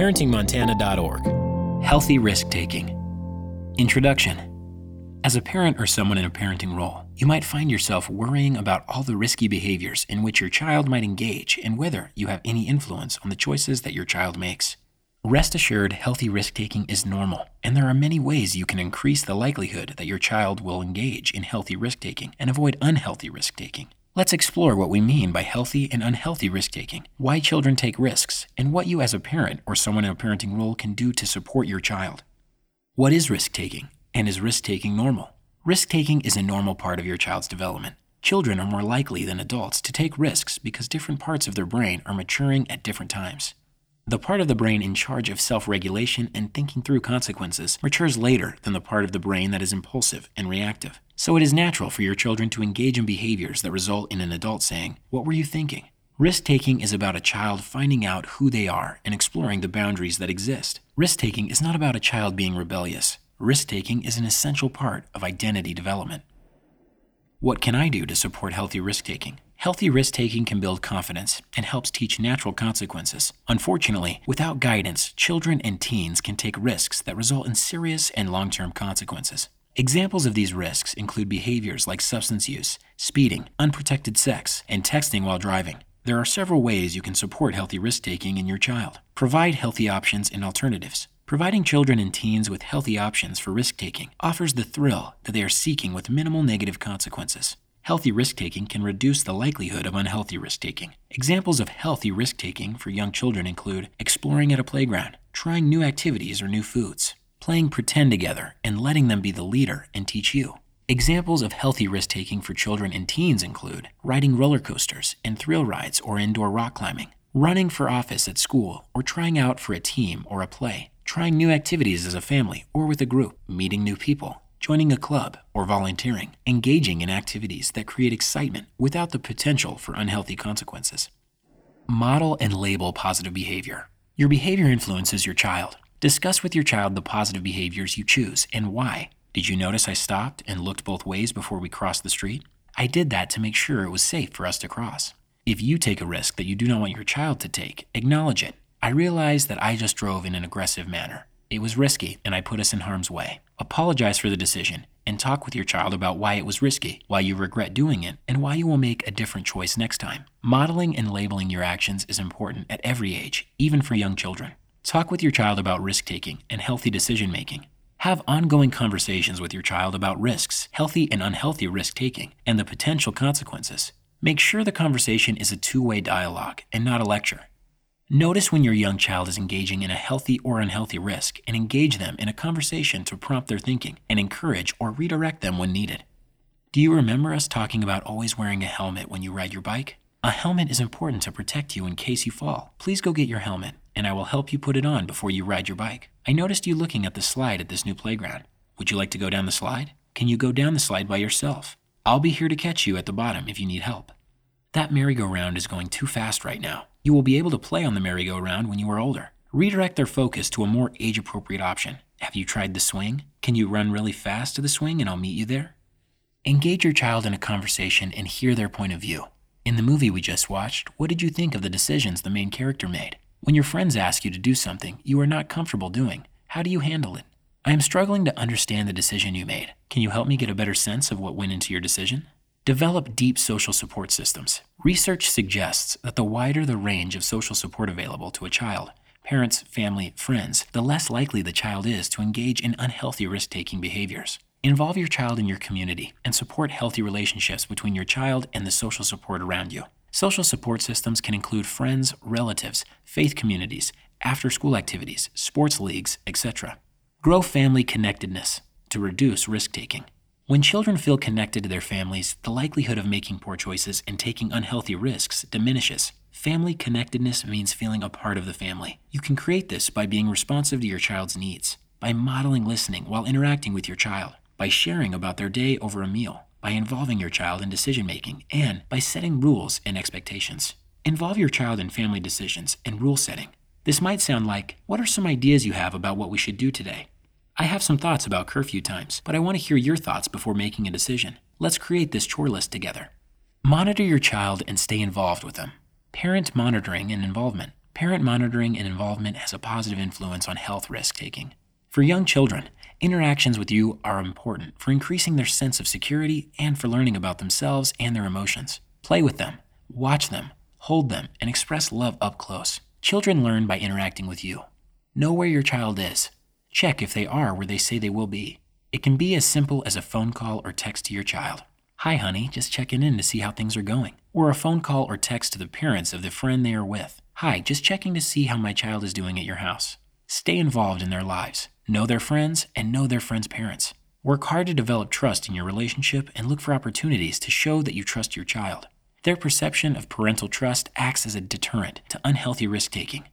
ParentingMontana.org Healthy Risk Taking. Introduction As a parent or someone in a parenting role, you might find yourself worrying about all the risky behaviors in which your child might engage and whether you have any influence on the choices that your child makes. Rest assured, healthy risk taking is normal, and there are many ways you can increase the likelihood that your child will engage in healthy risk taking and avoid unhealthy risk taking. Let's explore what we mean by healthy and unhealthy risk taking, why children take risks, and what you as a parent or someone in a parenting role can do to support your child. What is risk taking, and is risk taking normal? Risk taking is a normal part of your child's development. Children are more likely than adults to take risks because different parts of their brain are maturing at different times. The part of the brain in charge of self regulation and thinking through consequences matures later than the part of the brain that is impulsive and reactive. So it is natural for your children to engage in behaviors that result in an adult saying, What were you thinking? Risk taking is about a child finding out who they are and exploring the boundaries that exist. Risk taking is not about a child being rebellious. Risk taking is an essential part of identity development. What can I do to support healthy risk taking? Healthy risk taking can build confidence and helps teach natural consequences. Unfortunately, without guidance, children and teens can take risks that result in serious and long term consequences. Examples of these risks include behaviors like substance use, speeding, unprotected sex, and texting while driving. There are several ways you can support healthy risk taking in your child. Provide healthy options and alternatives. Providing children and teens with healthy options for risk taking offers the thrill that they are seeking with minimal negative consequences. Healthy risk taking can reduce the likelihood of unhealthy risk taking. Examples of healthy risk taking for young children include exploring at a playground, trying new activities or new foods, playing pretend together, and letting them be the leader and teach you. Examples of healthy risk taking for children and teens include riding roller coasters and thrill rides or indoor rock climbing, running for office at school, or trying out for a team or a play, trying new activities as a family or with a group, meeting new people, joining a club, or volunteering, engaging in activities that create excitement without the potential for unhealthy consequences. Model and label positive behavior. Your behavior influences your child. Discuss with your child the positive behaviors you choose and why. Did you notice I stopped and looked both ways before we crossed the street? I did that to make sure it was safe for us to cross. If you take a risk that you do not want your child to take, acknowledge it. I realize that I just drove in an aggressive manner. It was risky and I put us in harm's way. Apologize for the decision and talk with your child about why it was risky, why you regret doing it, and why you will make a different choice next time. Modeling and labeling your actions is important at every age, even for young children. Talk with your child about risk taking and healthy decision making. Have ongoing conversations with your child about risks, healthy and unhealthy risk taking, and the potential consequences. Make sure the conversation is a two way dialogue and not a lecture. Notice when your young child is engaging in a healthy or unhealthy risk and engage them in a conversation to prompt their thinking and encourage or redirect them when needed. Do you remember us talking about always wearing a helmet when you ride your bike? A helmet is important to protect you in case you fall. Please go get your helmet, and I will help you put it on before you ride your bike. I noticed you looking at the slide at this new playground. Would you like to go down the slide? Can you go down the slide by yourself? I'll be here to catch you at the bottom if you need help. That merry-go-round is going too fast right now. You will be able to play on the merry-go-round when you are older. Redirect their focus to a more age appropriate option. Have you tried the swing? Can you run really fast to the swing and I'll meet you there? Engage your child in a conversation and hear their point of view. In the movie we just watched, what did you think of the decisions the main character made? When your friends ask you to do something you are not comfortable doing, how do you handle it? I am struggling to understand the decision you made. Can you help me get a better sense of what went into your decision? Develop deep social support systems. Research suggests that the wider the range of social support available to a child, parents, family, friends, the less likely the child is to engage in unhealthy risk taking behaviors. Involve your child in your community and support healthy relationships between your child and the social support around you. Social support systems can include friends, relatives, faith communities, after school activities, sports leagues, etc. Grow family connectedness to reduce risk taking. When children feel connected to their families, the likelihood of making poor choices and taking unhealthy risks diminishes. Family connectedness means feeling a part of the family. You can create this by being responsive to your child's needs, by modeling listening while interacting with your child, by sharing about their day over a meal, by involving your child in decision making, and by setting rules and expectations. Involve your child in family decisions and rule setting. This might sound like, What are some ideas you have about what we should do today? I have some thoughts about curfew times, but I want to hear your thoughts before making a decision. Let's create this chore list together. Monitor your child and stay involved with them. Parent monitoring and involvement. Parent monitoring and involvement has a positive influence on health risk taking. For young children, interactions with you are important for increasing their sense of security and for learning about themselves and their emotions. Play with them, watch them, hold them, and express love up close. Children learn by interacting with you. Know where your child is. Check if they are where they say they will be. It can be as simple as a phone call or text to your child. Hi, honey, just checking in to see how things are going. Or a phone call or text to the parents of the friend they are with. Hi, just checking to see how my child is doing at your house. Stay involved in their lives. Know their friends and know their friends' parents. Work hard to develop trust in your relationship and look for opportunities to show that you trust your child. Their perception of parental trust acts as a deterrent to unhealthy risk taking.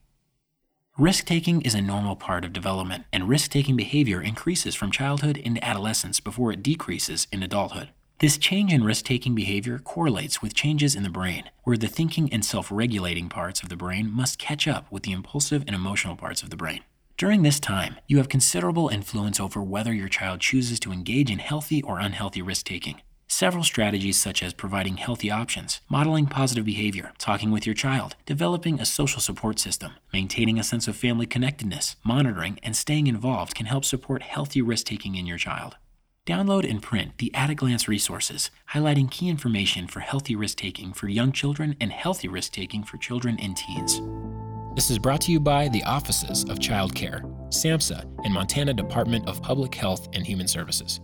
Risk taking is a normal part of development, and risk taking behavior increases from childhood into adolescence before it decreases in adulthood. This change in risk taking behavior correlates with changes in the brain, where the thinking and self regulating parts of the brain must catch up with the impulsive and emotional parts of the brain. During this time, you have considerable influence over whether your child chooses to engage in healthy or unhealthy risk taking. Several strategies, such as providing healthy options, modeling positive behavior, talking with your child, developing a social support system, maintaining a sense of family connectedness, monitoring, and staying involved, can help support healthy risk taking in your child. Download and print the At a Glance resources, highlighting key information for healthy risk taking for young children and healthy risk taking for children and teens. This is brought to you by the Offices of Child Care, SAMHSA, and Montana Department of Public Health and Human Services.